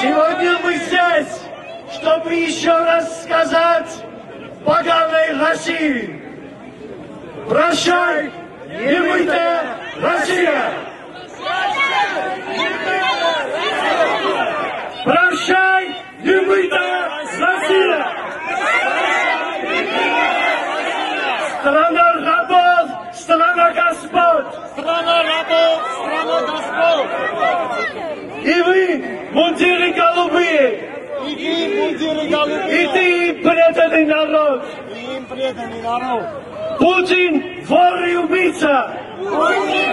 Сегодня мы здесь, чтобы еще раз сказать поганой России. Прощай, немытая Россия! Прощай, немытая Россия! Страна рабов, страна господ! Страна рабов, страна господ. И вы, мундиры вы, мундиры голубые, и ты, преданный народ! и им преданный народ. Путин вор и убийца! Путин, вор и